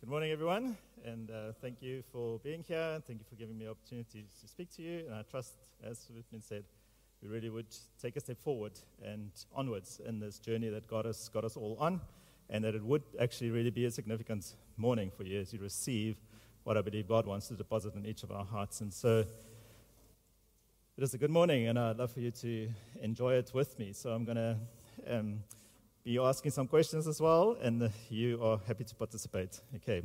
Good morning, everyone, and uh, thank you for being here. Thank you for giving me the opportunity to speak to you. And I trust, as has been said, we really would take a step forward and onwards in this journey that God has got us all on, and that it would actually really be a significant morning for you as you receive what I believe God wants to deposit in each of our hearts. And so it is a good morning, and I'd love for you to enjoy it with me. So I'm going to. Um, be asking some questions as well, and you are happy to participate, okay,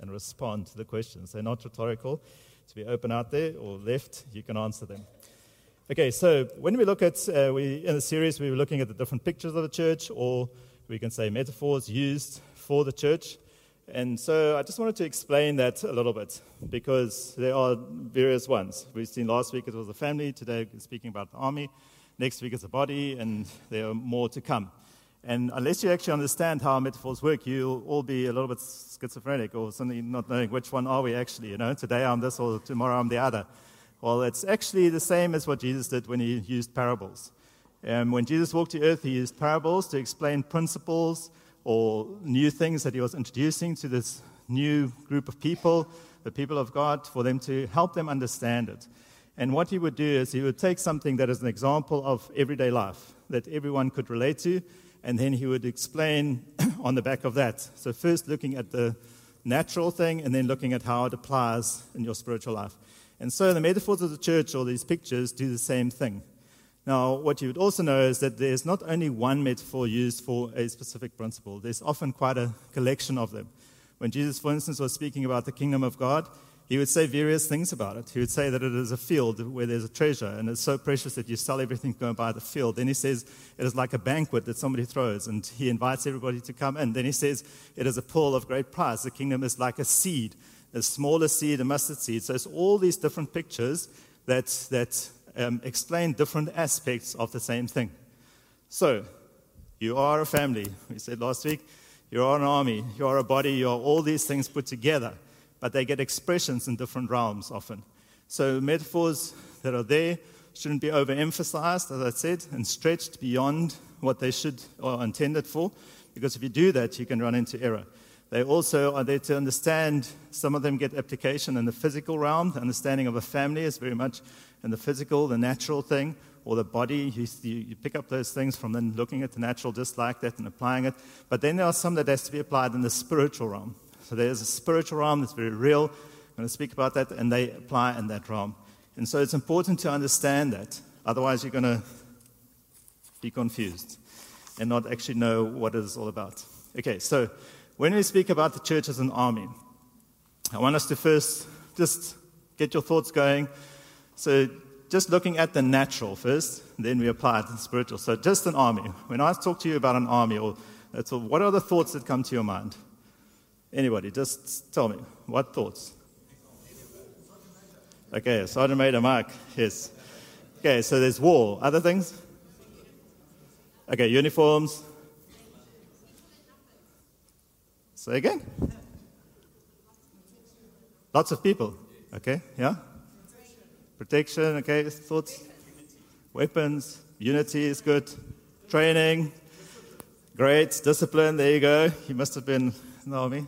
and respond to the questions. They're not rhetorical. To be open out there or left, you can answer them. Okay, so when we look at, uh, we, in the series, we were looking at the different pictures of the church, or we can say metaphors used for the church. And so I just wanted to explain that a little bit because there are various ones. We've seen last week it was the family, today speaking about the army, next week it's the body, and there are more to come. And unless you actually understand how metaphors work, you'll all be a little bit schizophrenic or something, not knowing which one are we actually. You know, today I'm this or tomorrow I'm the other. Well, it's actually the same as what Jesus did when he used parables. Um, when Jesus walked the earth, he used parables to explain principles or new things that he was introducing to this new group of people, the people of God, for them to help them understand it. And what he would do is he would take something that is an example of everyday life that everyone could relate to and then he would explain on the back of that. So, first looking at the natural thing, and then looking at how it applies in your spiritual life. And so, the metaphors of the church or these pictures do the same thing. Now, what you would also know is that there's not only one metaphor used for a specific principle, there's often quite a collection of them. When Jesus, for instance, was speaking about the kingdom of God, he would say various things about it. He would say that it is a field where there's a treasure, and it's so precious that you sell everything to go and buy the field. Then he says it is like a banquet that somebody throws, and he invites everybody to come in. Then he says it is a pearl of great price. The kingdom is like a seed, a smaller seed, a mustard seed. So it's all these different pictures that, that um, explain different aspects of the same thing. So, you are a family. We said last week, you are an army, you are a body, you are all these things put together but they get expressions in different realms often. So metaphors that are there shouldn't be overemphasized, as I said, and stretched beyond what they should or intended for, because if you do that, you can run into error. They also are there to understand, some of them get application in the physical realm. The understanding of a family is very much in the physical, the natural thing, or the body. You, you, pick up those things from then looking at the natural just like that and applying it. But then there are some that has to be applied in the spiritual realm. So there's a spiritual realm that's very real. I'm going to speak about that, and they apply in that realm. And so it's important to understand that. Otherwise, you're going to be confused and not actually know what it is all about. Okay, so when we speak about the church as an army, I want us to first just get your thoughts going. So, just looking at the natural first, then we apply it to the spiritual. So, just an army. When I talk to you about an army, or what are the thoughts that come to your mind? Anybody, just tell me. What thoughts? Okay, Sergeant Major Mark, yes. Okay, so there's war. Other things? Okay, uniforms. Say again? Lots of people. Okay, yeah? Protection, okay, thoughts? Weapons, unity is good. Training, great. Discipline, there you go. You must have been Naomi.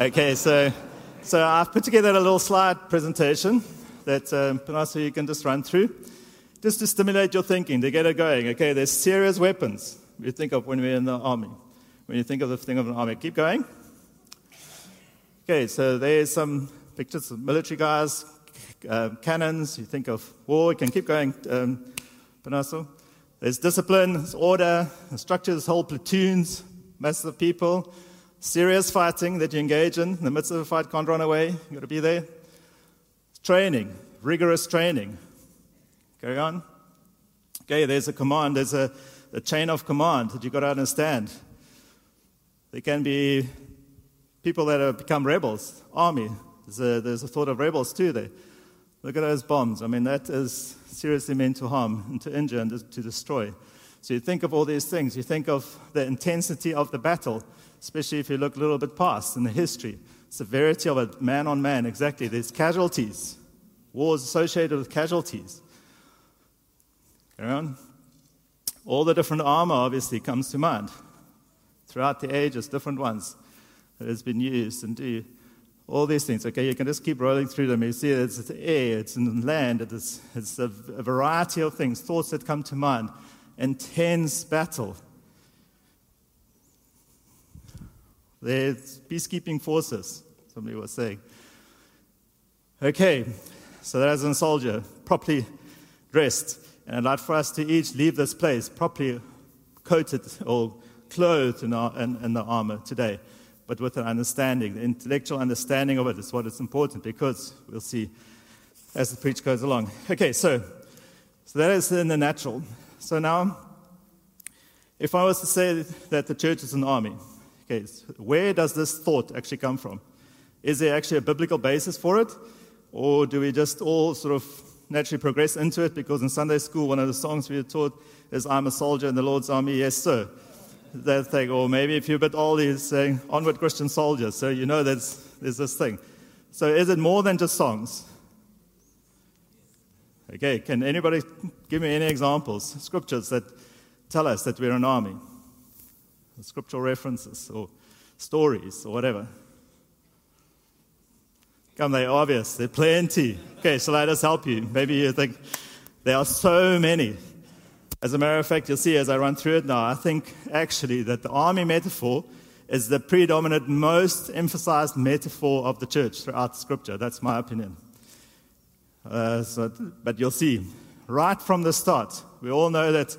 Okay, so, so I've put together a little slide presentation that um, you can just run through, just to stimulate your thinking, to get it going. Okay, there's serious weapons you think of when we're in the army. When you think of the thing of an army, keep going. Okay, so there's some pictures of military guys, uh, cannons. You think of war. You can keep going, um. There's discipline, there's order, structures, whole platoons, masses of people serious fighting that you engage in. In the midst of a fight, can't run away. You've got to be there. Training, rigorous training. Carry on. Okay, there's a command, there's a, a chain of command that you've got to understand. There can be people that have become rebels, army. There's a, there's a thought of rebels too there. Look at those bombs. I mean, that is seriously meant to harm and to injure and to destroy. So you think of all these things. You think of the intensity of the battle especially if you look a little bit past in the history. Severity of it, man on man, exactly. There's casualties, wars associated with casualties. Carry on. All the different armor obviously comes to mind. Throughout the ages, different ones. that has been used and do all these things. Okay, you can just keep rolling through them. You see it's, air, it's land, it's, it's a, a variety of things, thoughts that come to mind, intense battle. There's peacekeeping forces, somebody was saying. Okay, so that as a soldier, properly dressed. And I'd like for us to each leave this place properly coated or clothed in, our, in, in the armor today, but with an understanding. The intellectual understanding of it is what is important because we'll see as the preach goes along. Okay, so, so that is in the natural. So now, if I was to say that the church is an army, okay, where does this thought actually come from? Is there actually a biblical basis for it? Or do we just all sort of naturally progress into it? Because in Sunday school, one of the songs we were taught is, I'm a soldier in the Lord's army, yes, sir. That thing, or oh, maybe if you're a bit old, he's saying, Onward Christian soldier. So you know there's this thing. So is it more than just songs? Okay, can anybody give me any examples, scriptures that tell us that we're an army? Scriptural references or stories or whatever. Come, they're obvious. They're plenty. Okay, so let us help you. Maybe you think there are so many. As a matter of fact, you'll see as I run through it now, I think actually that the army metaphor is the predominant, most emphasized metaphor of the church throughout Scripture. That's my opinion. Uh, so, but you'll see, right from the start, we all know that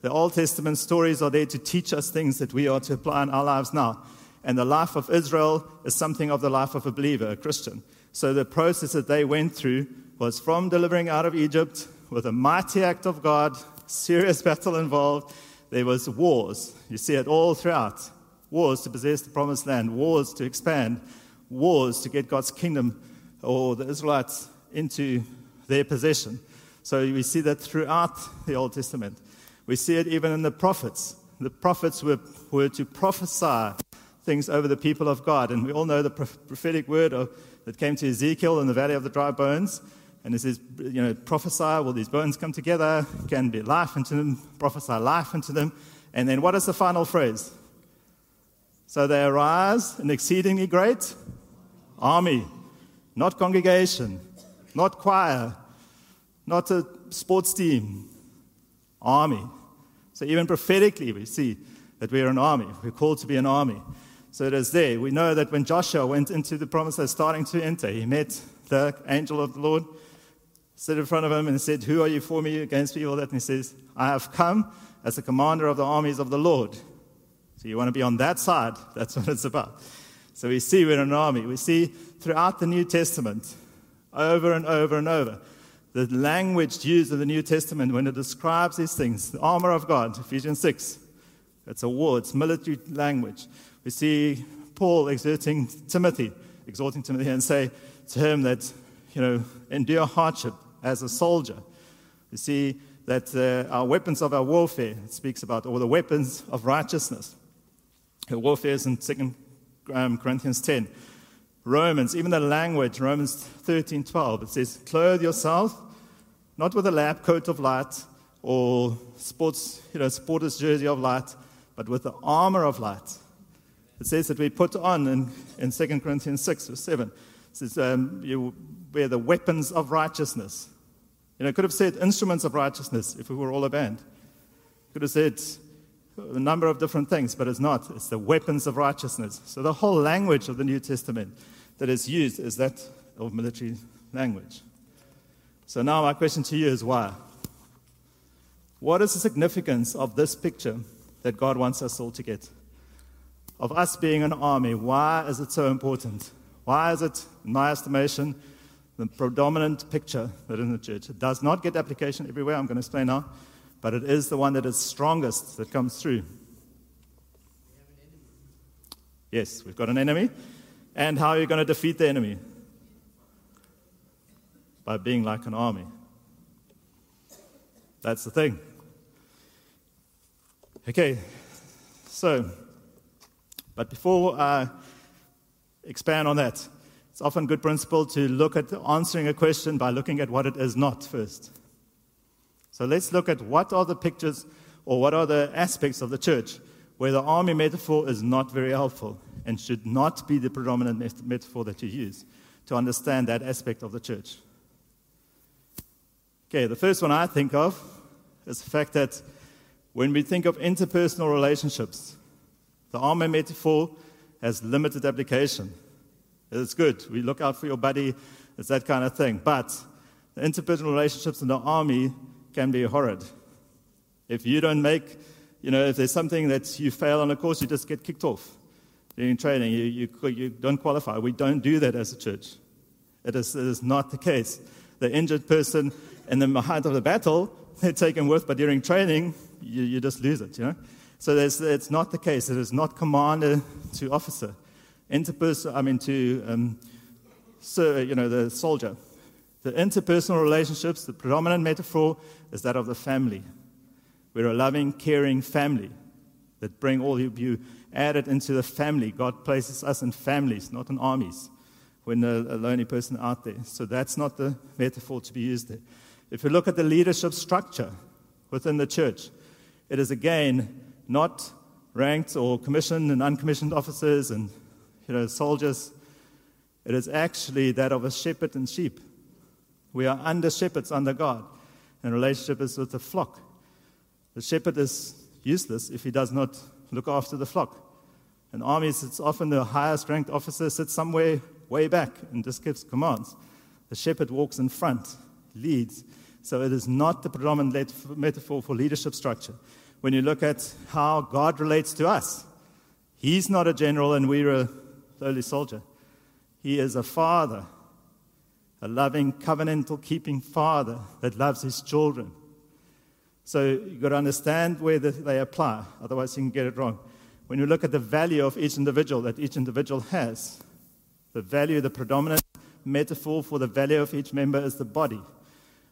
the Old Testament stories are there to teach us things that we are to apply in our lives now. And the life of Israel is something of the life of a believer, a Christian. So the process that they went through was from delivering out of Egypt with a mighty act of God, serious battle involved. There was wars. You see it all throughout. Wars to possess the promised land, wars to expand, wars to get God's kingdom or the Israelites into their possession. So we see that throughout the Old Testament. We see it even in the prophets. The prophets were, were to prophesy things over the people of God. And we all know the prophetic word of, that came to Ezekiel in the valley of the dry bones. And it says, you know, prophesy, will these bones come together? Can be life into them, prophesy life into them. And then what is the final phrase? So they arise an exceedingly great army, not congregation, not choir, not a sports team, army. So even prophetically, we see that we're an army. We're called to be an army. So it is there. We know that when Joshua went into the promised land, starting to enter, he met the angel of the Lord, stood in front of him and said, Who are you for me against? All that. And he says, I have come as the commander of the armies of the Lord. So you want to be on that side. That's what it's about. So we see we're an army. We see throughout the New Testament, over and over and over, the language used in the New Testament when it describes these things, the armor of God, Ephesians 6. It's a war, it's military language. We see Paul exerting Timothy, exhorting Timothy and say to him that, you know, endure hardship as a soldier. We see that uh, our weapons of our warfare, it speaks about, or the weapons of righteousness. The warfare is in 2 um, Corinthians 10. Romans, even the language, Romans 13, 12, it says, clothe yourself, not with a lab coat of light or sports, you know, sporter's jersey of light, but with the armor of light. It says that we put on in, in 2 Corinthians 6 or 7. It says um, you wear the weapons of righteousness. You know, could have said instruments of righteousness if we were all a band. Could have said a number of different things, but it's not. It's the weapons of righteousness. So the whole language of the New Testament that is used is that of military language. So now my question to you is why? What is the significance of this picture that God wants us all to get? of us being an army. Why is it so important? Why is it, in my estimation, the predominant picture that in the church? It does not get application everywhere, I'm going to explain now, but it is the one that is strongest that comes through. Yes, we've got an enemy. And how are you going to defeat the enemy? By being like an army. That's the thing. Okay, so but before I expand on that, it's often good principle to look at answering a question by looking at what it is not first. So let's look at what are the pictures or what are the aspects of the church where the army metaphor is not very helpful. and should not be the predominant met- metaphor that you use to understand that aspect of the church. Okay, the first one I think of is the fact that when we think of interpersonal relationships, the army metaphor has limited application. It's good. We look out for your buddy. It's that kind of thing. But the interpersonal relationships in the army can be horrid. If you don't make, you know, if there's something that you fail on a course, you just get kicked off during training. You, you, you don't qualify. We don't do that as a church. It is, it is not the case. The injured person in the height of the battle, they're taken with, but during training, you, you just lose it, you know? So it's not the case. It is not commander to officer. Interpersonal, I mean, to, um, so, you know, the soldier. The interpersonal relationships, the predominant metaphor is that of the family. We're a loving, caring family that bring all of you added into the family. God places us in families, not in armies, when a, a lonely person out there. So that's not the metaphor to be used there. If you look at the leadership structure within the church, it is again not ranked or commissioned and uncommissioned officers and you know, soldiers. It is actually that of a shepherd and sheep. We are under shepherds under God, and relationship is with the flock. The shepherd is useless if he does not look after the flock. In armies, it's often the highest ranked officer sits somewhere way back and just gives commands. The shepherd walks in front, leads. So it is not the predominant metaphor for leadership structure when you look at how God relates to us. He's not a general and we're a lowly soldier. He is a father, a loving, covenantal keeping father that loves his children. So you've got to understand where they apply, otherwise, you can get it wrong. When you look at the value of each individual that each individual has, the value, the predominant metaphor for the value of each member is the body.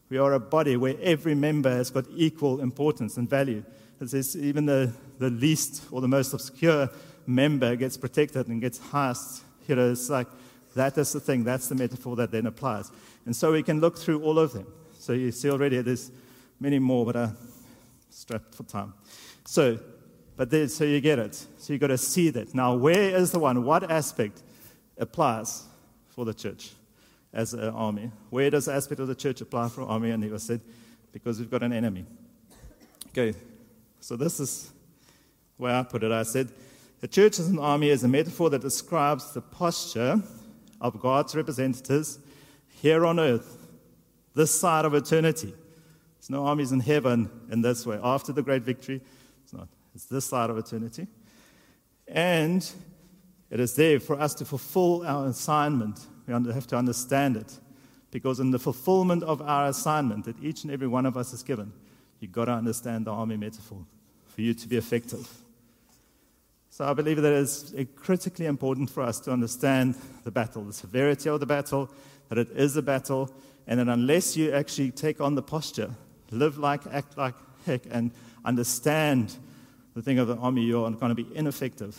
We are a body where every member has got equal importance and value. It says even the, the least or the most obscure member gets protected and gets highest. You know, it's like that is the thing. That's the metaphor that then applies. And so we can look through all of them. So you see already there's many more, but I'm strapped for time. So, but so you get it. So you've got to see that. Now, where is the one? What aspect applies for the church as an army? Where does the aspect of the church apply for an army? And he was said, because we've got an enemy. Okay, so this is where I put it. I said, the church as an army is a metaphor that describes the posture of God's representatives here on earth, this side of eternity. There's no armies in heaven in this way. After the great victory, it's not. It's this side of eternity. And it is there for us to fulfill our assignment. We have to understand it. Because in the fulfillment of our assignment that each and every one of us is given, you've got to understand the army metaphor for you to be effective. So I believe that it is uh, critically important for us to understand the battle, the severity of the battle, that it is a battle, and that unless you actually take on the posture, live like, act like heck, and understand the thing of the army, you're going to be ineffective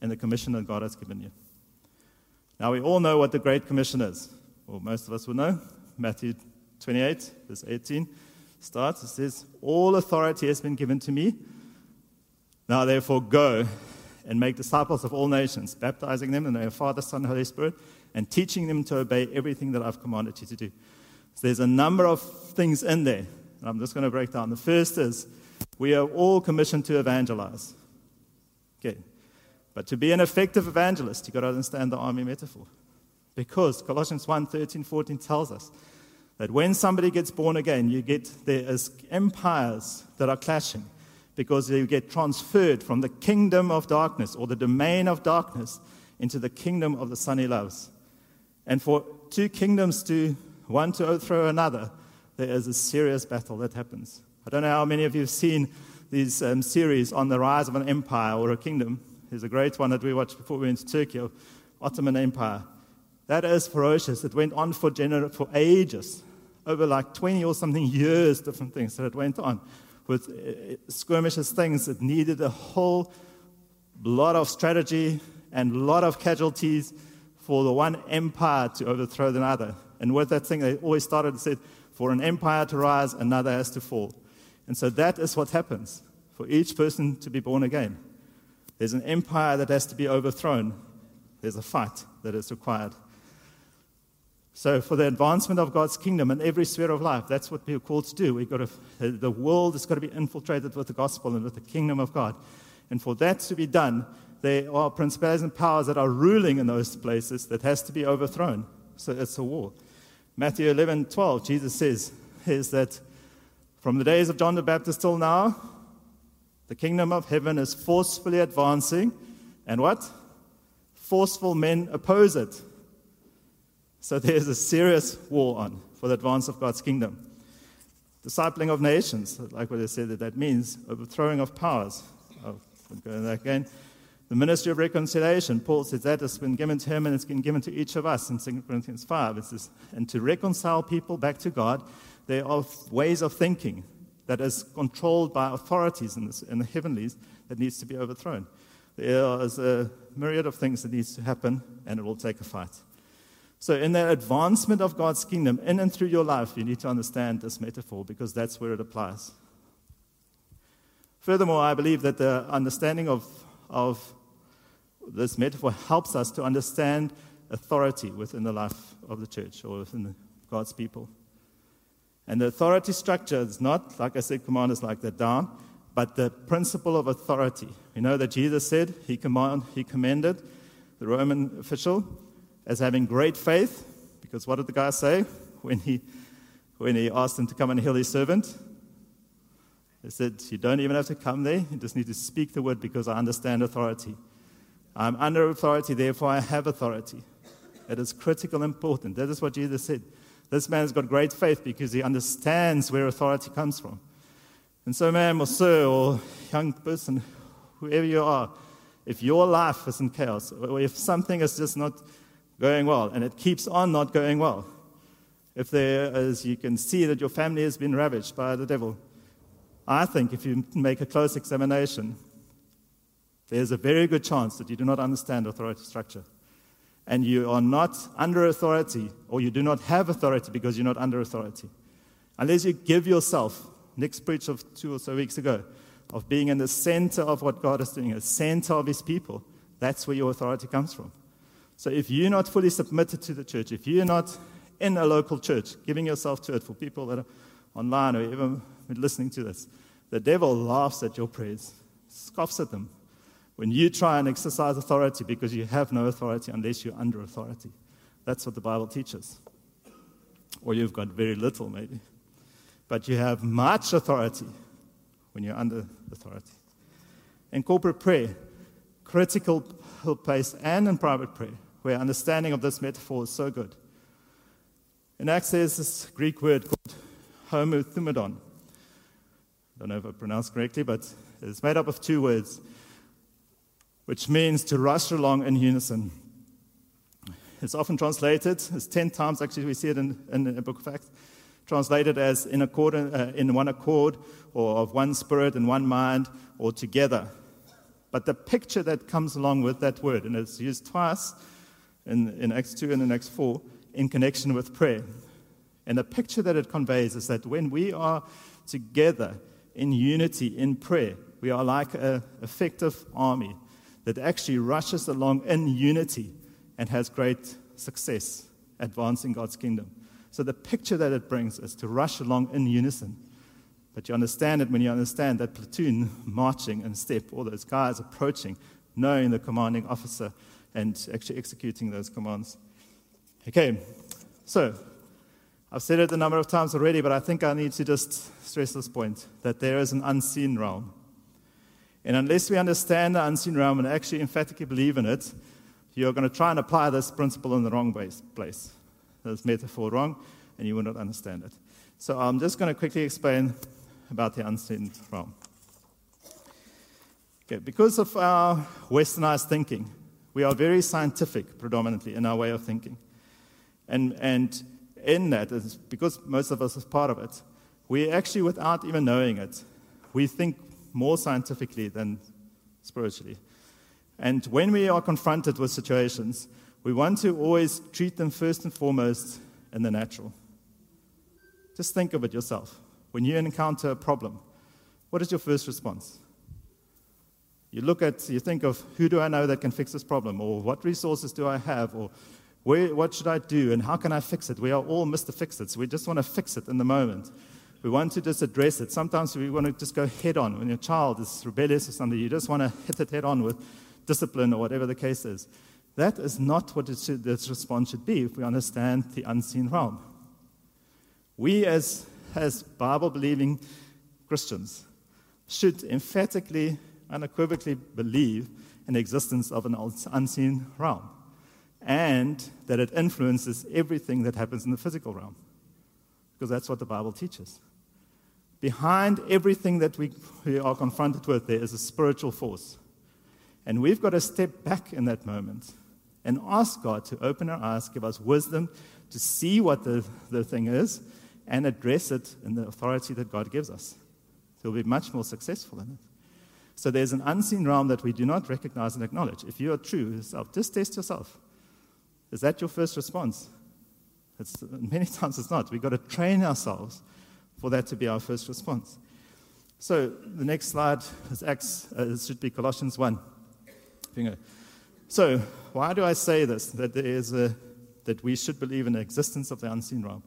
in the commission that God has given you. Now, we all know what the Great Commission is, or most of us will know. Matthew 28, verse 18 starts. It says, All authority has been given to me now, therefore, go and make disciples of all nations, baptizing them in the name of Father, Son, Holy Spirit, and teaching them to obey everything that I've commanded you to do. So there's a number of things in there. I'm just going to break down. The first is we are all commissioned to evangelize. Okay. But to be an effective evangelist, you've got to understand the army metaphor. Because Colossians 1 13, 14 tells us that when somebody gets born again, you get there is empires that are clashing because you get transferred from the kingdom of darkness or the domain of darkness into the kingdom of the Son he loves. And for two kingdoms to one to overthrow another, there is a serious battle that happens. I don't know how many of you have seen these um, series on the rise of an empire or a kingdom. There's a great one that we watched before we went to Turkey, Ottoman Empire. That is ferocious. It went on for, gener- for ages, over like 20 or something years, different things that it went on with uh, skirmishes, things that needed a whole lot of strategy and a lot of casualties for the one empire to overthrow the other. And with that thing, they always started and said, for an empire to rise, another has to fall. And so that is what happens for each person to be born again. There's an empire that has to be overthrown, There's a fight that is required. So, for the advancement of God's kingdom in every sphere of life, that's what we're called to do. We've got to, the world has got to be infiltrated with the gospel and with the kingdom of God. And for that to be done, there are principalities and powers that are ruling in those places that has to be overthrown. So it's a war. Matthew 11, 12, Jesus says, is that from the days of John the Baptist till now, the kingdom of heaven is forcefully advancing, and what? Forceful men oppose it. So there's a serious war on for the advance of God's kingdom. Discipling of nations, like what I said, that that means overthrowing of powers. Oh, going there again. The ministry of reconciliation, Paul says that has been given to him and it's been given to each of us in 2 Corinthians 5. It says, and to reconcile people back to God, there are ways of thinking that is controlled by authorities in, this, in the heavenlies that needs to be overthrown. There is a myriad of things that needs to happen, and it will take a fight. So, in the advancement of God's kingdom, in and through your life, you need to understand this metaphor because that's where it applies. Furthermore, I believe that the understanding of, of this metaphor helps us to understand authority within the life of the church or within God's people. And the authority structure is not, like I said, commanders like that down, but the principle of authority. We know that Jesus said he, command, he commended the Roman official as having great faith, because what did the guy say when he, when he asked him to come and heal his servant? He said, You don't even have to come there, you just need to speak the word because I understand authority. I'm under authority, therefore I have authority. It is critical important. That is what Jesus said. This man has got great faith because he understands where authority comes from. And so, ma'am or sir or young person, whoever you are, if your life is in chaos, or if something is just not going well, and it keeps on not going well. If there is, you can see that your family has been ravaged by the devil. I think if you make a close examination, there's a very good chance that you do not understand authority structure. And you are not under authority, or you do not have authority because you're not under authority. Unless you give yourself, Nick's preach of two or so weeks ago, of being in the center of what God is doing, a center of His people, that's where your authority comes from. So if you're not fully submitted to the church, if you're not in a local church, giving yourself to it for people that are online or even listening to this, the devil laughs at your prayers, scoffs at them. When you try and exercise authority because you have no authority unless you're under authority. That's what the Bible teaches. Or you've got very little, maybe. But you have much authority when you're under authority. In corporate prayer, critical place and in private prayer, where understanding of this metaphor is so good. In Acts, there's this Greek word called homothumadon. I don't know if I pronounced correctly, but it's made up of two words, which means to rush along in unison. It's often translated, it's 10 times actually, we see it in, in the book of Acts, translated as in, accord, uh, in one accord, or of one spirit and one mind, or together. But the picture that comes along with that word, and it's used twice in, in Acts 2 and in Acts 4 in connection with prayer. And the picture that it conveys is that when we are together in unity in prayer, we are like an effective army that actually rushes along in unity and has great success advancing God's kingdom. So the picture that it brings is to rush along in unison. But you understand it when you understand that platoon marching in step, all those guys approaching, knowing the commanding officer and actually executing those commands. Okay, so I've said it a number of times already, but I think I need to just stress this point that there is an unseen realm. And unless we understand the unseen realm and actually emphatically believe in it, you're going to try and apply this principle in the wrong place, this metaphor wrong, and you will not understand it. So I'm just going to quickly explain about the unseen realm. Okay, because of our westernized thinking, we are very scientific predominantly in our way of thinking. And, and in that, because most of us is part of it, we actually, without even knowing it, we think more scientifically than spiritually. And when we are confronted with situations, we want to always treat them first and foremost in the natural. Just think of it yourself. When you encounter a problem, what is your first response? You look at, you think of who do I know that can fix this problem, or what resources do I have, or where, what should I do, and how can I fix it? We are all Mr. Fix It. So we just want to fix it in the moment. We want to just address it. Sometimes we want to just go head on. When your child is rebellious or something, you just want to hit it head on with discipline or whatever the case is. That is not what should, this response should be if we understand the unseen realm. We, as, as Bible believing Christians, should emphatically, unequivocally believe in the existence of an unseen realm and that it influences everything that happens in the physical realm. Because that's what the Bible teaches. Behind everything that we, we are confronted with, there is a spiritual force. And we've got to step back in that moment and ask God to open our eyes, give us wisdom to see what the, the thing is, and address it in the authority that God gives us. So we'll be much more successful in it. So there's an unseen realm that we do not recognize and acknowledge. If you are true yourself, just test yourself. Is that your first response? It's, many times it's not. We've got to train ourselves for that to be our first response. So the next slide is Acts, uh, it should be Colossians 1. So why do I say this? That there is a, that we should believe in the existence of the unseen realm.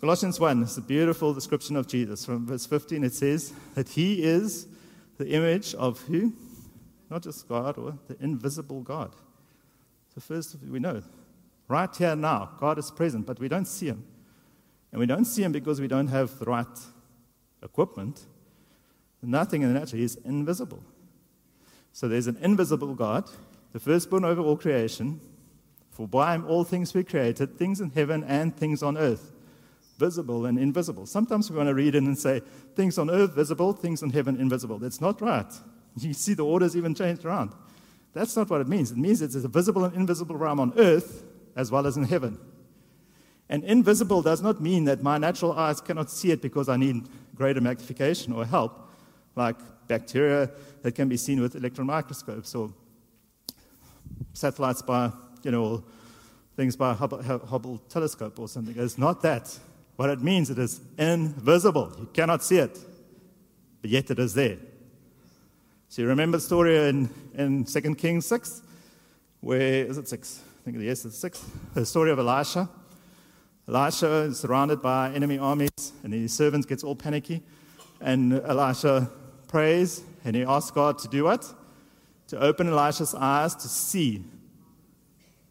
Colossians 1 is a beautiful description of Jesus. From verse 15, it says that he is the image of who? Not just God, or the invisible God. So, first, we know right here now, God is present, but we don't see him. And we don't see him because we don't have the right equipment. Nothing in the natural is invisible. So there's an invisible God, the firstborn over all creation. For by him all things were created, things in heaven and things on earth, visible and invisible. Sometimes we want to read in and say, things on earth visible, things in heaven invisible. That's not right. You see the orders even changed around. That's not what it means. It means it's a visible and invisible realm on earth as well as in heaven. And invisible does not mean that my natural eyes cannot see it because I need greater magnification or help, like bacteria that can be seen with electron microscopes or satellites by, you know, things by Hubble, Hubble telescope or something. It's not that. What it means, it is invisible. You cannot see it, but yet it is there. So you remember the story in, in 2 Kings 6? Where is it 6? I think yes, it's 6. The story of Elisha. Elisha is surrounded by enemy armies, and his servants gets all panicky. And Elisha prays, and he asks God to do what? To open Elisha's eyes to see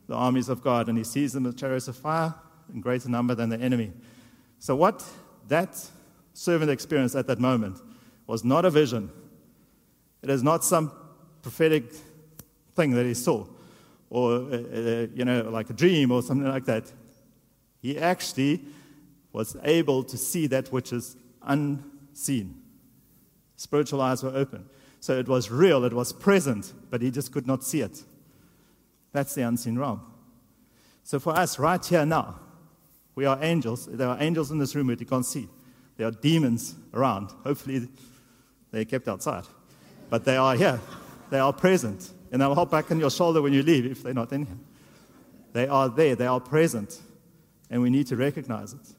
the armies of God. And he sees them as chariots of fire in greater number than the enemy. So, what that servant experienced at that moment was not a vision, it is not some prophetic thing that he saw, or, uh, uh, you know, like a dream or something like that. He actually was able to see that which is unseen. Spiritual eyes were open. So it was real, it was present, but he just could not see it. That's the unseen realm. So for us, right here now, we are angels. There are angels in this room that you can't see. There are demons around. Hopefully, they're kept outside but they are here. They are present. And they'll hop back on your shoulder when you leave if they're not in here. They are there. They are present. And we need to recognize it.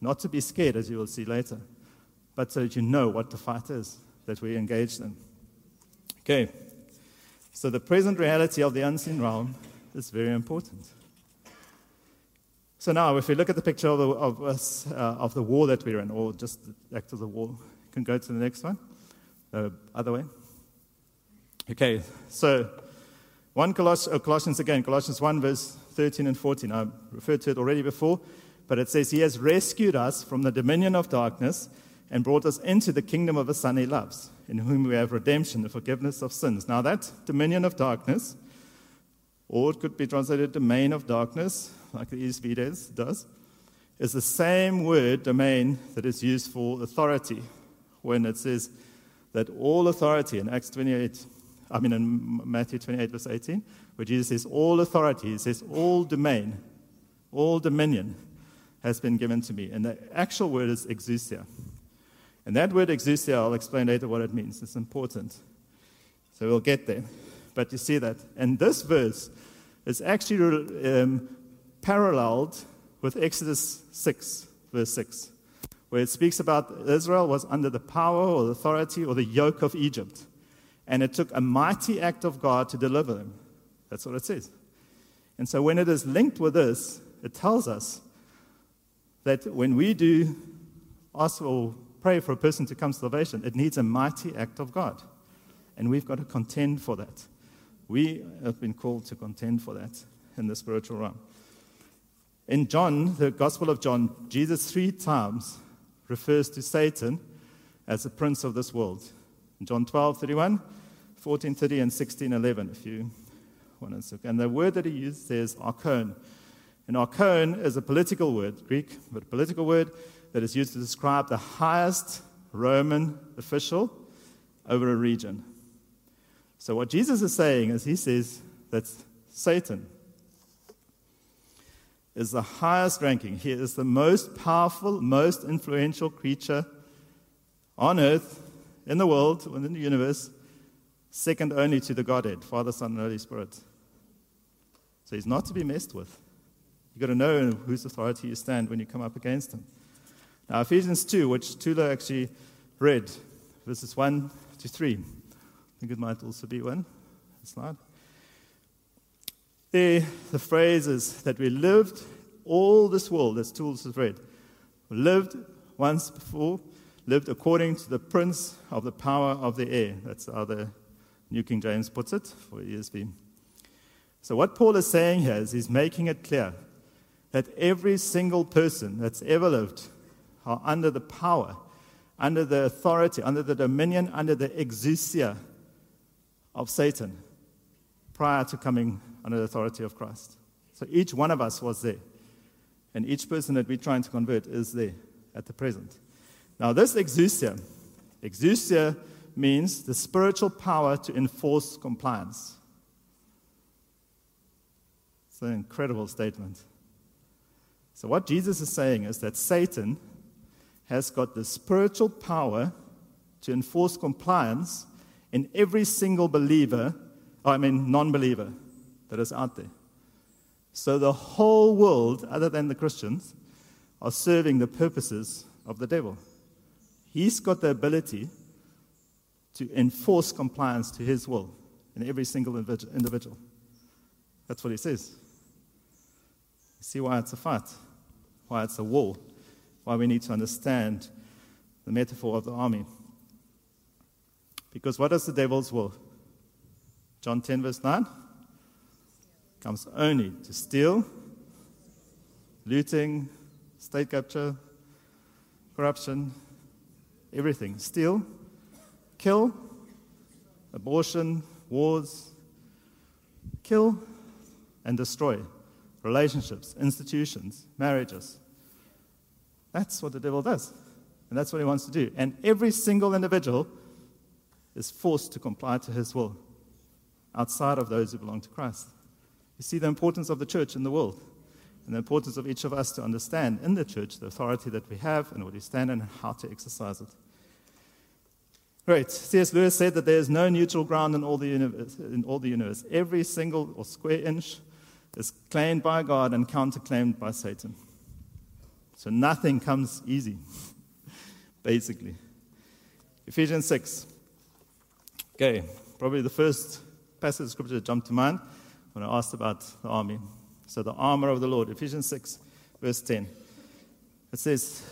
Not to be scared, as you will see later, but so that you know what the fight is that we engage in. Okay. So the present reality of the unseen realm is very important. So now, if we look at the picture of the, of, us, uh, of the war that we're in, or just the act of the war, you can go to the next one. Uh, other way. Okay, so 1 Coloss- uh, Colossians again, Colossians 1, verse 13 and 14. I referred to it already before, but it says, He has rescued us from the dominion of darkness and brought us into the kingdom of the Son He loves, in whom we have redemption, the forgiveness of sins. Now, that dominion of darkness, or it could be translated domain of darkness, like the ESV does, is the same word, domain, that is used for authority when it says, that all authority in Acts 28, I mean in Matthew 28, verse 18, where Jesus says, All authority, he says, all domain, all dominion has been given to me. And the actual word is exousia. And that word exousia, I'll explain later what it means. It's important. So we'll get there. But you see that. And this verse is actually um, paralleled with Exodus 6, verse 6 where it speaks about Israel was under the power or authority or the yoke of Egypt. and it took a mighty act of God to deliver them. That's what it says. And so when it is linked with this, it tells us that when we do ask or pray for a person to come to salvation, it needs a mighty act of God. And we've got to contend for that. We have been called to contend for that in the spiritual realm. In John, the Gospel of John, Jesus three times refers to Satan as the prince of this world. In John 12, 31, 14, 30, and 16, 11, if you want to look. And the word that he used says archon. And archon is a political word, Greek, but a political word that is used to describe the highest Roman official over a region. So, what Jesus is saying is, he says that Satan is the highest ranking. He is the most powerful, most influential creature on earth, in the world, within the universe, second only to the Godhead, Father, Son, and Holy Spirit. So he's not to be messed with. You've got to know whose authority you stand when you come up against him. Now, Ephesians 2, which Tula actually read, verses 1 to 3. I think it might also be one slide. There, the phrase is that we lived all this world, as Tools has read, lived once before, lived according to the prince of the power of the air. That's how the New King James puts it for ESV. So, what Paul is saying here is he's making it clear that every single person that's ever lived are under the power, under the authority, under the dominion, under the exousia of Satan prior to coming under the authority of Christ. So each one of us was there. And each person that we're trying to convert is there at the present. Now, this exousia, exousia means the spiritual power to enforce compliance. It's an incredible statement. So, what Jesus is saying is that Satan has got the spiritual power to enforce compliance in every single believer, I mean, non believer that is out there. So the whole world, other than the Christians, are serving the purposes of the devil. He's got the ability to enforce compliance to his will in every single individual. That's what he says. You see why it's a fight, why it's a war, why we need to understand the metaphor of the army. Because what is the devil's will? John 10, verse 9 comes only to steal, looting, state capture, corruption, everything. Steal, kill, abortion, wars, kill and destroy relationships, institutions, marriages. That's what the devil does. And that's what he wants to do. And every single individual is forced to comply to his will outside of those who belong to Christ. You see the importance of the church in the world and the importance of each of us to understand in the church the authority that we have and what we stand in and how to exercise it. Great. C.S. Lewis said that there is no neutral ground in all, the universe, in all the universe. Every single or square inch is claimed by God and counterclaimed by Satan. So nothing comes easy, basically. Ephesians 6. Okay, probably the first passage of scripture that jumped to mind when I asked about the army. So, the armor of the Lord, Ephesians 6, verse 10. It says,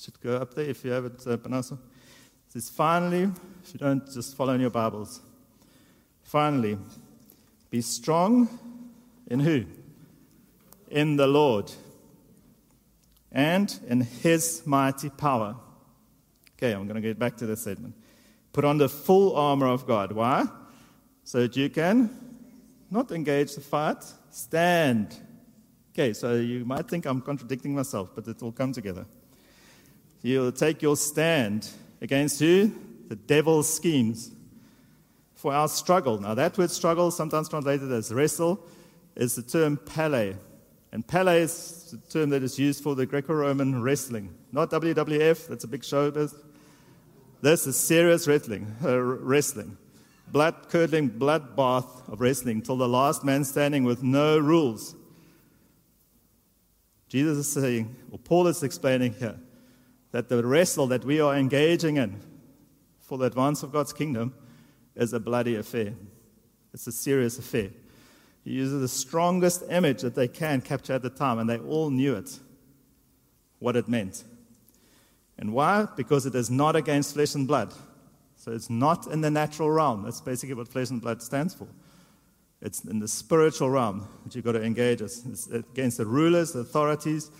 should go up there if you have it, uh. It says, finally, if you don't just follow in your Bibles, finally, be strong in who? In the Lord and in his mighty power. Okay, I'm going to get back to this statement. Put on the full armor of God. Why? So that you can not engage the fight, stand. Okay, so you might think I'm contradicting myself, but it will come together. You'll take your stand against who? The devil's schemes. For our struggle. Now, that word struggle, sometimes translated as wrestle, is the term pele. And pele is the term that is used for the Greco Roman wrestling. Not WWF, that's a big show. This is serious wrestling. Uh, wrestling blood curdling bloodbath of wrestling till the last man standing with no rules. Jesus is saying, or Paul is explaining here, that the wrestle that we are engaging in for the advance of God's kingdom is a bloody affair. It's a serious affair. He uses the strongest image that they can capture at the time, and they all knew it, what it meant. And why? Because it is not against flesh and blood. So it's not in the natural realm. That's basically what flesh and blood stands for. It's in the spiritual realm that you've got to engage us. It's against the rulers, the authorities,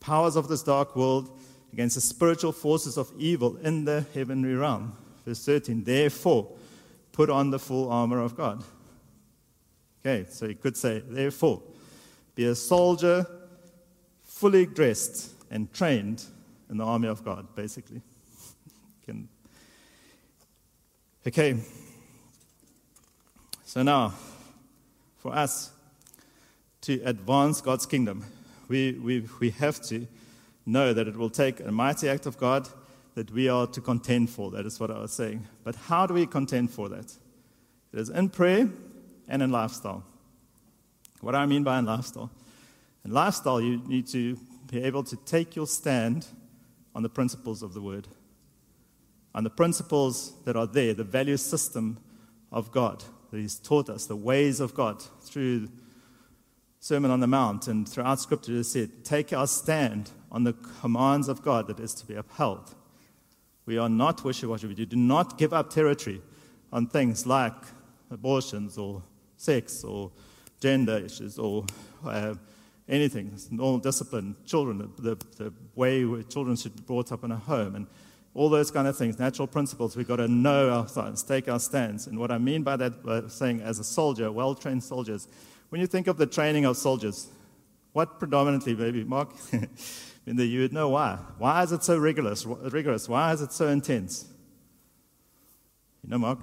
powers of this dark world, against the spiritual forces of evil in the heavenly realm. Verse 13, therefore, put on the full armor of God. Okay, so you could say, therefore, be a soldier fully dressed and trained in the army of God, basically. okay, so now, for us to advance God's kingdom, we, we, we have to know that it will take a mighty act of God that we are to contend for. That is what I was saying. But how do we contend for that? It is in prayer and in lifestyle. What do I mean by in lifestyle? In lifestyle, you need to be able to take your stand on the principles of the word, on the principles that are there, the value system of God that He's taught us, the ways of God through Sermon on the Mount and throughout Scripture. It said, Take our stand on the commands of God that is to be upheld. We are not wishy washy. We do not give up territory on things like abortions or sex or gender issues or uh, anything, It's normal discipline, children, the, the way children should be brought up in a home, and all those kind of things, natural principles. We've got to know our stance, take our stance. And what I mean by that, by saying as a soldier, well trained soldiers, when you think of the training of soldiers, what predominantly, maybe, Mark? in the, you would know why. Why is it so rigorous? rigorous? Why is it so intense? You know, Mark?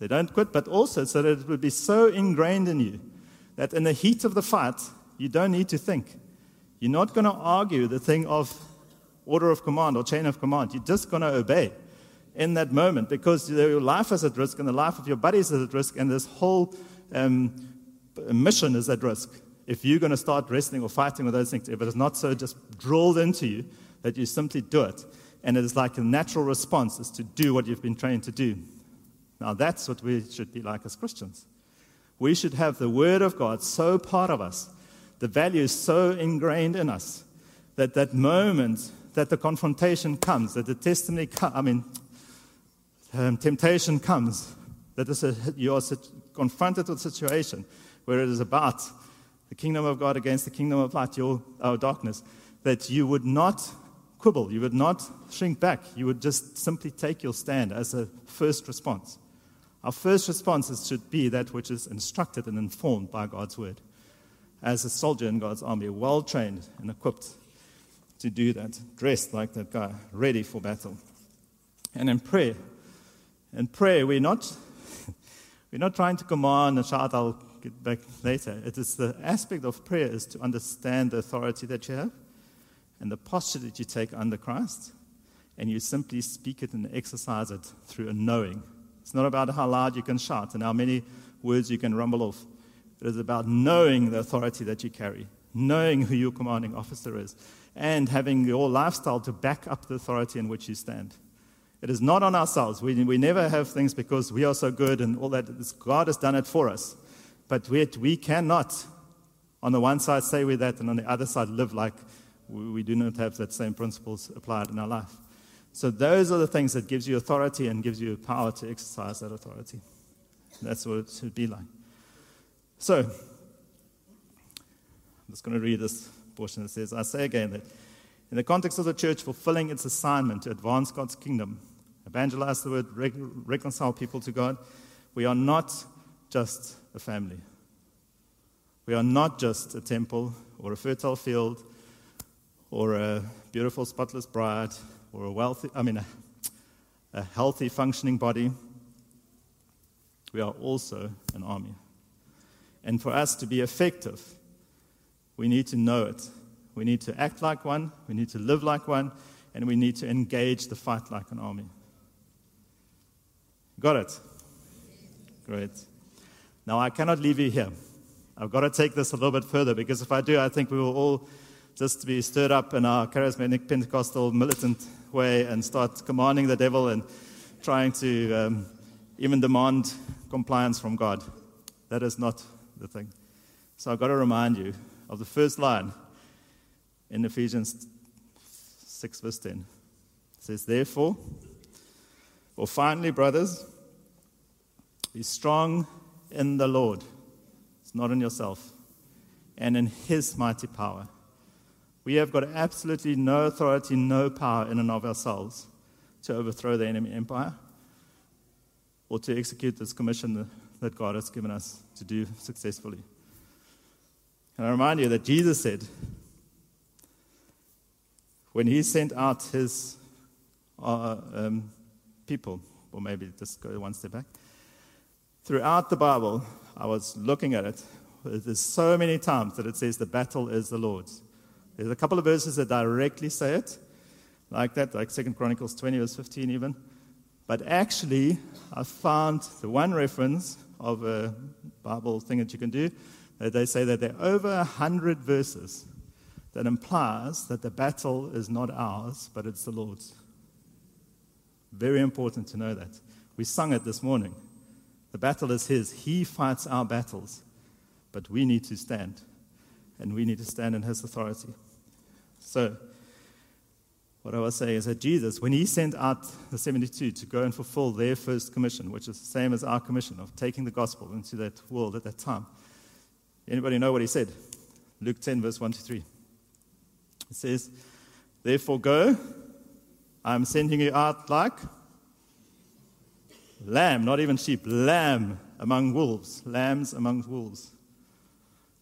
They don't quit, but also so that it would be so ingrained in you that in the heat of the fight, you don't need to think. You're not going to argue the thing of order of command or chain of command. You're just going to obey in that moment because your life is at risk and the life of your buddy is at risk and this whole um, mission is at risk. If you're going to start wrestling or fighting with those things, if it is not so just drilled into you that you simply do it, and it is like a natural response is to do what you've been trained to do. Now that's what we should be like as Christians. We should have the Word of God so part of us, the values so ingrained in us, that that moment that the confrontation comes, that the testimony, I mean, um, temptation comes, that a, you are confronted with a situation where it is about the kingdom of God against the kingdom of light, your our darkness, that you would not quibble, you would not shrink back, you would just simply take your stand as a first response. Our first responses should be that which is instructed and informed by God's word. As a soldier in God's army, well trained and equipped to do that, dressed like that guy, ready for battle. And in prayer, in prayer, we're not, we're not trying to command and shout, I'll get back later. It is the aspect of prayer is to understand the authority that you have and the posture that you take under Christ, and you simply speak it and exercise it through a knowing it's not about how loud you can shout and how many words you can rumble off. It is about knowing the authority that you carry, knowing who your commanding officer is, and having your lifestyle to back up the authority in which you stand. It is not on ourselves. We, we never have things because we are so good and all that. God has done it for us. But we, we cannot, on the one side, say we're that, and on the other side, live like we, we do not have that same principles applied in our life. So those are the things that gives you authority and gives you power to exercise that authority. That's what it should be like. So, I'm just going to read this portion that says, I say again that in the context of the church fulfilling its assignment to advance God's kingdom, evangelize the word, reconcile people to God, we are not just a family. We are not just a temple or a fertile field or a beautiful, spotless bride or a wealthy, I mean, a, a healthy, functioning body, we are also an army. And for us to be effective, we need to know it. We need to act like one, we need to live like one, and we need to engage the fight like an army. Got it? Great. Now, I cannot leave you here. I've got to take this a little bit further because if I do, I think we will all just be stirred up in our charismatic Pentecostal militant way and start commanding the devil and trying to um, even demand compliance from God. That is not the thing. So I've got to remind you of the first line in Ephesians 6, verse 10. It says, Therefore, or finally, brothers, be strong in the Lord. It's not in yourself, and in His mighty power. We have got absolutely no authority, no power in and of ourselves to overthrow the enemy empire or to execute this commission that God has given us to do successfully. And I remind you that Jesus said, when he sent out his uh, um, people, or maybe just go one step back, throughout the Bible, I was looking at it. There's so many times that it says the battle is the Lord's. There's a couple of verses that directly say it, like that, like Second Chronicles 20, verse 15, even. But actually, I found the one reference of a Bible thing that you can do they say that there are over a hundred verses that implies that the battle is not ours, but it's the Lord's. Very important to know that. We sung it this morning. The battle is His. He fights our battles, but we need to stand, and we need to stand in His authority. So, what I was saying is that Jesus, when he sent out the 72 to go and fulfill their first commission, which is the same as our commission of taking the gospel into that world at that time, anybody know what he said? Luke 10, verse 1 to 3. It says, Therefore go, I'm sending you out like lamb, not even sheep, lamb among wolves, lambs among wolves.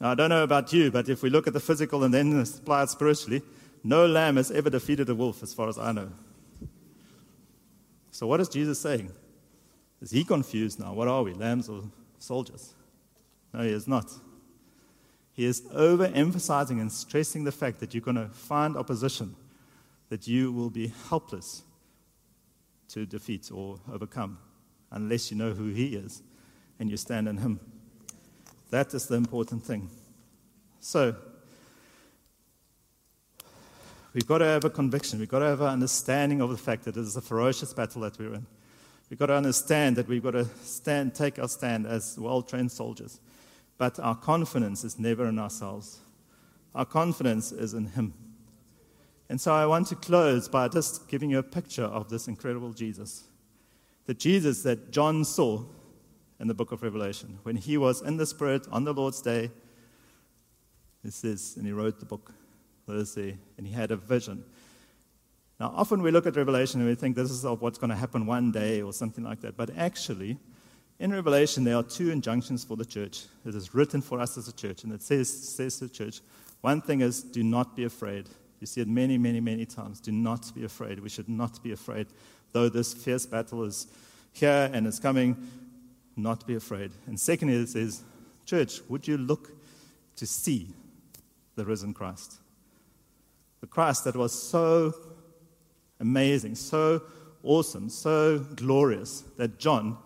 Now, I don't know about you, but if we look at the physical and then apply it spiritually, no lamb has ever defeated a wolf, as far as I know. So, what is Jesus saying? Is he confused now? What are we, lambs or soldiers? No, he is not. He is overemphasizing and stressing the fact that you're going to find opposition that you will be helpless to defeat or overcome unless you know who he is and you stand in him. That is the important thing. So, we've got to have a conviction. We've got to have an understanding of the fact that it is a ferocious battle that we're in. We've got to understand that we've got to stand, take our stand as well trained soldiers. But our confidence is never in ourselves, our confidence is in Him. And so I want to close by just giving you a picture of this incredible Jesus. The Jesus that John saw in the book of Revelation. When he was in the Spirit on the Lord's day, it says, and he wrote the book, Thursday, and he had a vision. Now, often we look at Revelation and we think this is what's going to happen one day or something like that. But actually, in Revelation, there are two injunctions for the church. It is written for us as a church, and it says, says to the church, one thing is, do not be afraid. You see it many, many, many times. Do not be afraid. We should not be afraid. Though this fierce battle is here and it's coming, not be afraid. And secondly, it says, Church, would you look to see the risen Christ? The Christ that was so amazing, so awesome, so glorious that John,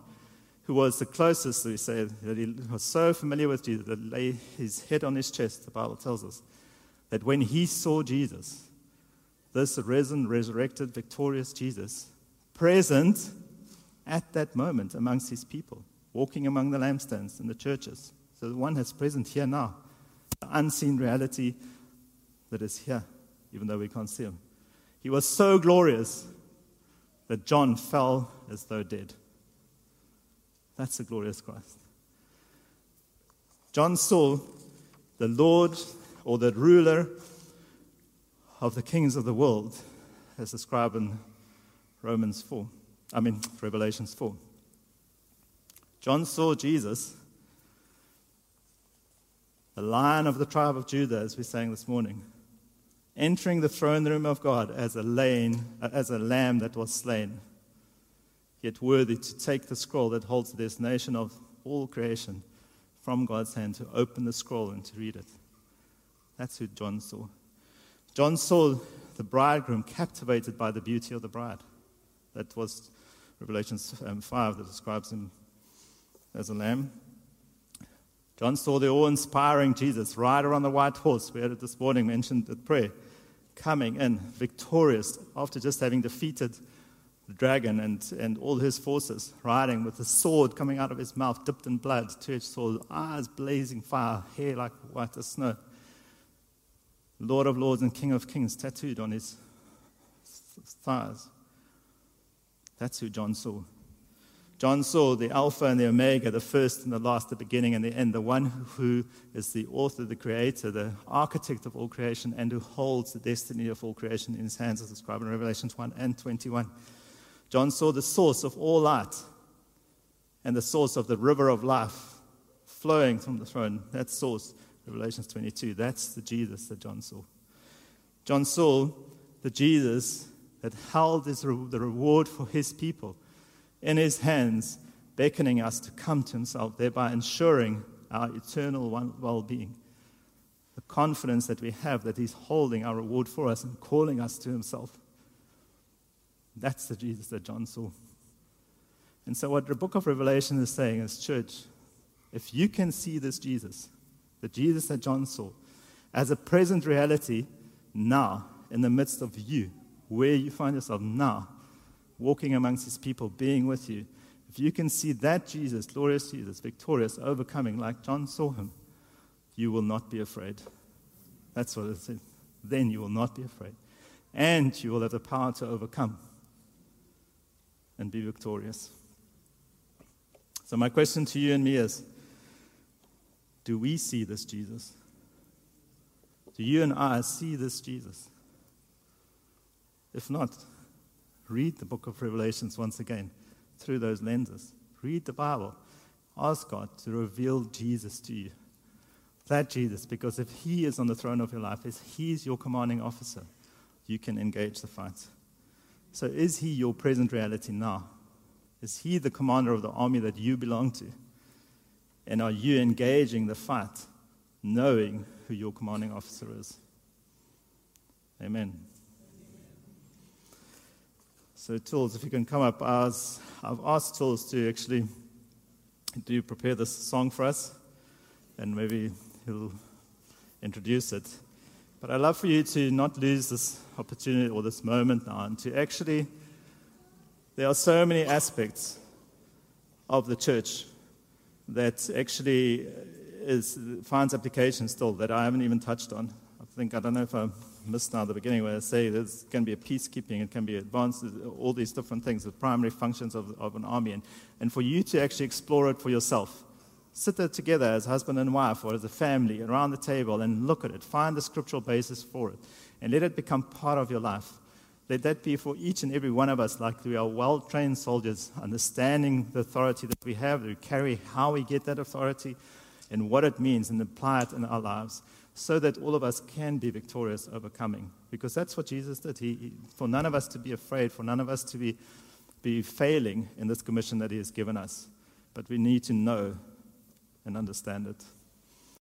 who was the closest, we say, that he was so familiar with Jesus, that lay his head on his chest, the Bible tells us, that when he saw Jesus, this risen, resurrected, victorious Jesus, present at that moment amongst his people, walking among the lampstands in the churches. So the one that's present here now, the unseen reality that is here, even though we can't see him. He was so glorious that John fell as though dead. That's the glorious Christ. John saw the Lord or the ruler of the kings of the world, as described in Romans 4. I mean, Revelations 4. John saw Jesus, the lion of the tribe of Judah, as we sang this morning, entering the throne room of God as a, lane, as a lamb that was slain, yet worthy to take the scroll that holds the destination of all creation from God's hand, to open the scroll and to read it. That's who John saw. John saw the bridegroom captivated by the beauty of the bride. That was Revelation um, 5 that describes him as a lamb. John saw the awe inspiring Jesus ride on the white horse. We had it this morning mentioned at prayer, coming in victorious after just having defeated the dragon and, and all his forces riding with a sword coming out of his mouth, dipped in blood, two edged sword, eyes blazing fire, hair like white as snow. Lord of Lords and King of Kings tattooed on his thighs. That's who John saw. John saw the Alpha and the Omega, the first and the last, the beginning and the end, the one who is the author, the creator, the architect of all creation, and who holds the destiny of all creation in his hands, as described in Revelations 1 and 21. John saw the source of all light and the source of the river of life flowing from the throne. That source, Revelations 22, that's the Jesus that John saw. John saw the Jesus that held his, the reward for his people in his hands, beckoning us to come to himself, thereby ensuring our eternal well being. The confidence that we have that he's holding our reward for us and calling us to himself. That's the Jesus that John saw. And so, what the book of Revelation is saying is, church, if you can see this Jesus, the Jesus that John saw, as a present reality now, in the midst of you, where you find yourself now, walking amongst his people, being with you, if you can see that Jesus, glorious Jesus, victorious, overcoming like John saw him, you will not be afraid. That's what it says. Then you will not be afraid. And you will have the power to overcome and be victorious. So, my question to you and me is do we see this Jesus? Do you and I see this Jesus? If not, read the book of Revelations once again through those lenses. Read the Bible. Ask God to reveal Jesus to you. That Jesus, because if He is on the throne of your life, if He's your commanding officer, you can engage the fight. So, is He your present reality now? Is He the commander of the army that you belong to? And are you engaging the fight knowing who your commanding officer is? Amen. So, Tools, if you can come up, as I've asked Tools to actually do prepare this song for us, and maybe he'll introduce it. But I'd love for you to not lose this opportunity or this moment now, and to actually, there are so many aspects of the church that actually is, finds application still that I haven't even touched on. I think, I don't know if I missed now the beginning where I say there's going to be a peacekeeping, it can be advanced, all these different things, the primary functions of, of an army. And, and for you to actually explore it for yourself, sit there together as husband and wife or as a family around the table and look at it, find the scriptural basis for it, and let it become part of your life. Let that be for each and every one of us, like we are well trained soldiers, understanding the authority that we have, that we carry, how we get that authority, and what it means, and apply it in our lives so that all of us can be victorious, overcoming. Because that's what Jesus did. He, for none of us to be afraid, for none of us to be, be failing in this commission that He has given us. But we need to know and understand it.